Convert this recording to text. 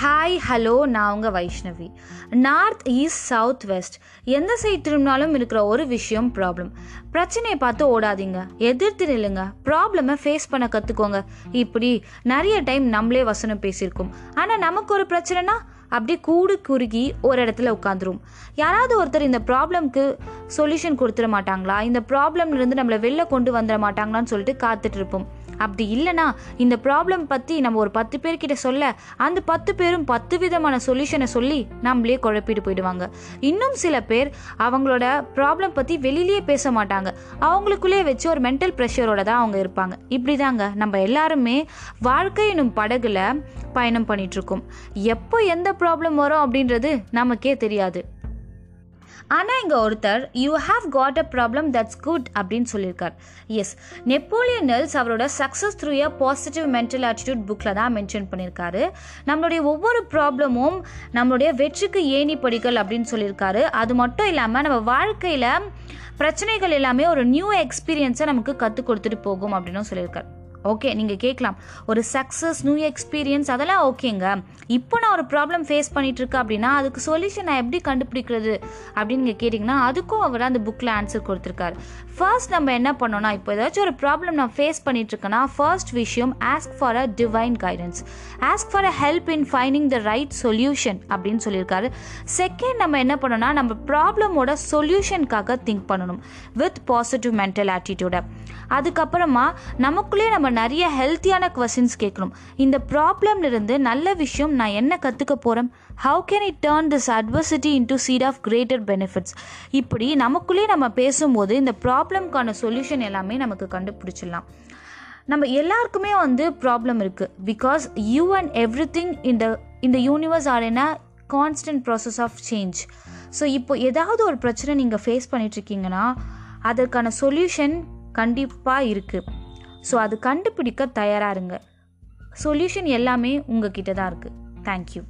Hi hello நான் உங்கள் Vaishnavi. North east south west எந்த சைட் திரும்பினாலும் இருக்கிற ஒரு விஷயம் ப்ராப்ளம் பிரச்சனையை பார்த்து ஓடாதீங்க. எதிர்த்து நில்லுங்க. ப்ராப்ளமை ஃபேஸ் பண்ண கற்றுக்கோங்க இப்படி நிறைய டைம் நம்மளே வசனம் பேசியிருக்கோம். ஆனால் நமக்கு ஒரு பிரச்சனைனா அப்படியே கூடு குறுகி ஒரு இடத்துல உட்காந்துரும் யாராவது ஒருத்தர் இந்த ப்ராப்ளம்க்கு சொல்யூஷன் கொடுத்துட மாட்டாங்களா? இந்த ப்ராப்ளம்லேருந்து நம்மளை வெளில கொண்டு வந்துட மாட்டாங்களான்னு சொல்லிட்டு காத்துட்டு இருப்போம். அப்படி இல்லைனா இந்த ப்ராப்ளம் பற்றி நம்ம ஒரு பத்து பேர்கிட்ட சொல்ல அந்த பத்து பேரும் பத்து விதமான சொல்யூஷனை சொல்லி நம்மளே குழப்பிட்டு போயிடுவாங்க. இன்னும் சில பேர் அவங்களோட ப்ராப்ளம் பற்றி வெளியிலேயே பேச மாட்டாங்க. அவங்களுக்குள்ளே வச்சு ஒரு மென்டல் ப்ரெஷரோட தான் அவங்க இருப்பாங்க. இப்படி தாங்க நம்ம எல்லாருமே வாழ்க்கை எனும் படகுல பயணம் பண்ணிட்டு இருக்கோம். எப்போ எந்த ப்ராப்ளம் வரும் அப்படின்றது நமக்கே தெரியாது. ஆனால் இங்கே ஒருத்தர் you have got a problem that's good அப்படின்னு சொல்லியிருக்கார். எஸ் நெப்போலியன் நெல்ஸ் அவரோட success through a positive mental attitude புக்கில் தான் மென்ஷன் பண்ணியிருக்காரு. நம்மளுடைய ஒவ்வொரு ப்ராப்ளமும் நம்மளுடைய வெற்றிக்கு ஏணி படிகள் அப்படின்னு சொல்லியிருக்காரு. அது மட்டும் இல்லாமல் நம்ம வாழ்க்கையில் பிரச்சனைகள் எல்லாமே ஒரு நியூ எக்ஸ்பீரியன்ஸை நமக்கு கற்றுக் கொடுத்துட்டு போகும் அப்படின்னு சொல்லியிருக்காரு. ஓகே நீங்கள் கேட்கலாம். ஒரு சக்ஸஸ் நியூ எக்ஸ்பீரியன்ஸ் அதெல்லாம் ஓகேங்க. இப்போ நான் ஒரு ப்ராப்ளம் ஃபேஸ் பண்ணிட்டு இருக்கேன் அப்படின்னா அதுக்கு சொல்யூஷன் நான் எப்படி கண்டுபிடிக்கிறது அப்படின்னு நீங்கள் கேட்டிங்கன்னா அதுக்கும் அவர் அந்த புக்கில் ஆன்சர் கொடுத்துருக்காரு. ஃபர்ஸ்ட் நம்ம என்ன பண்ணோம்னா இப்போ ஏதாச்சும் ஒரு ப்ராப்ளம் நான் ஃபேஸ் பண்ணிட்டு இருக்கேன்னா ஃபர்ஸ்ட் விஷயம் ask for a divine guidance ask for a help in finding the right solution அப்படின்னு சொல்லியிருக்காரு. செகண்ட் நம்ம என்ன பண்ணோம்னா நம்ம ப்ராப்ளமோட சொல்யூஷனுக்காக திங்க் பண்ணணும். வித் பாசிட்டிவ் மென்டல் ஆட்டிடியூட அதுக்கப்புறமா நமக்குள்ளேயே நம்ம நிறைய ஹெல்த்தியான கொஸ்டின்ஸ் கேட்கணும் இந்த ப்ராப்ளம்லேருந்து நல்ல விஷயம் நான் என்ன கற்றுக்க போகிறேன் how can it turn this adversity into seed of greater benefits இப்படி நமக்குள்ளேயே நம்ம பேசும்போது இந்த ப்ராப்ளம்க்கான சொல்யூஷன் எல்லாமே நமக்கு கண்டுபிடிச்சிடலாம். நம்ம எல்லாருக்குமே வந்து ப்ராப்ளம் இருக்குது because you and everything இந்த இந்த யூனிவர்ஸ் ஆர் என்ன constant process of change so இப்போ ஏதாவது ஒரு பிரச்சனை நீங்கள் ஃபேஸ் பண்ணிகிட்ருக்கீங்கன்னா அதற்கான சொல்யூஷன் கண்டிப்பாக இருக்குது ஸோ அது கண்டுபிடிக்க தயாராக இருங்க. சொல்யூஷன் எல்லாமே உங்ககிட்ட தான் இருக்குது தேங்க்யூ